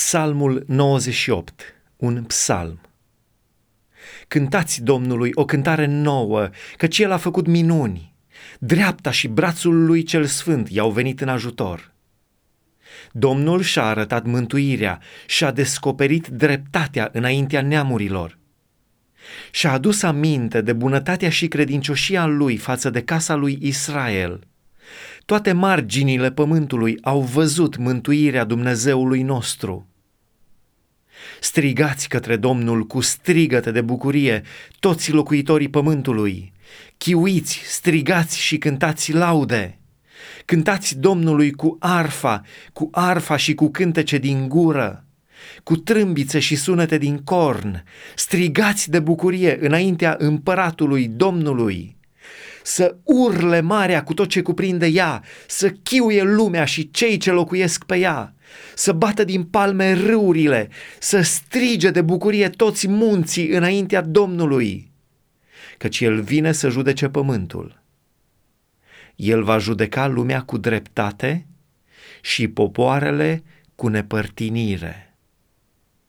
Psalmul 98, un psalm. Cântați Domnului o cântare nouă, căci El a făcut minuni. Dreapta și brațul lui cel sfânt i-au venit în ajutor. Domnul și-a arătat mântuirea și a descoperit dreptatea înaintea neamurilor. Și-a adus aminte de bunătatea și credincioșia lui față de casa lui Israel. Toate marginile pământului au văzut mântuirea Dumnezeului nostru. Strigați către Domnul cu strigăte de bucurie, toți locuitorii pământului. Chiuiți, strigați și cântați laude. Cântați Domnului cu arfa, cu arfa și cu cântece din gură, cu trâmbițe și sunete din corn. Strigați de bucurie înaintea împăratului Domnului să urle marea cu tot ce cuprinde ea, să chiuie lumea și cei ce locuiesc pe ea, să bată din palme râurile, să strige de bucurie toți munții înaintea Domnului, căci El vine să judece pământul. El va judeca lumea cu dreptate și popoarele cu nepărtinire.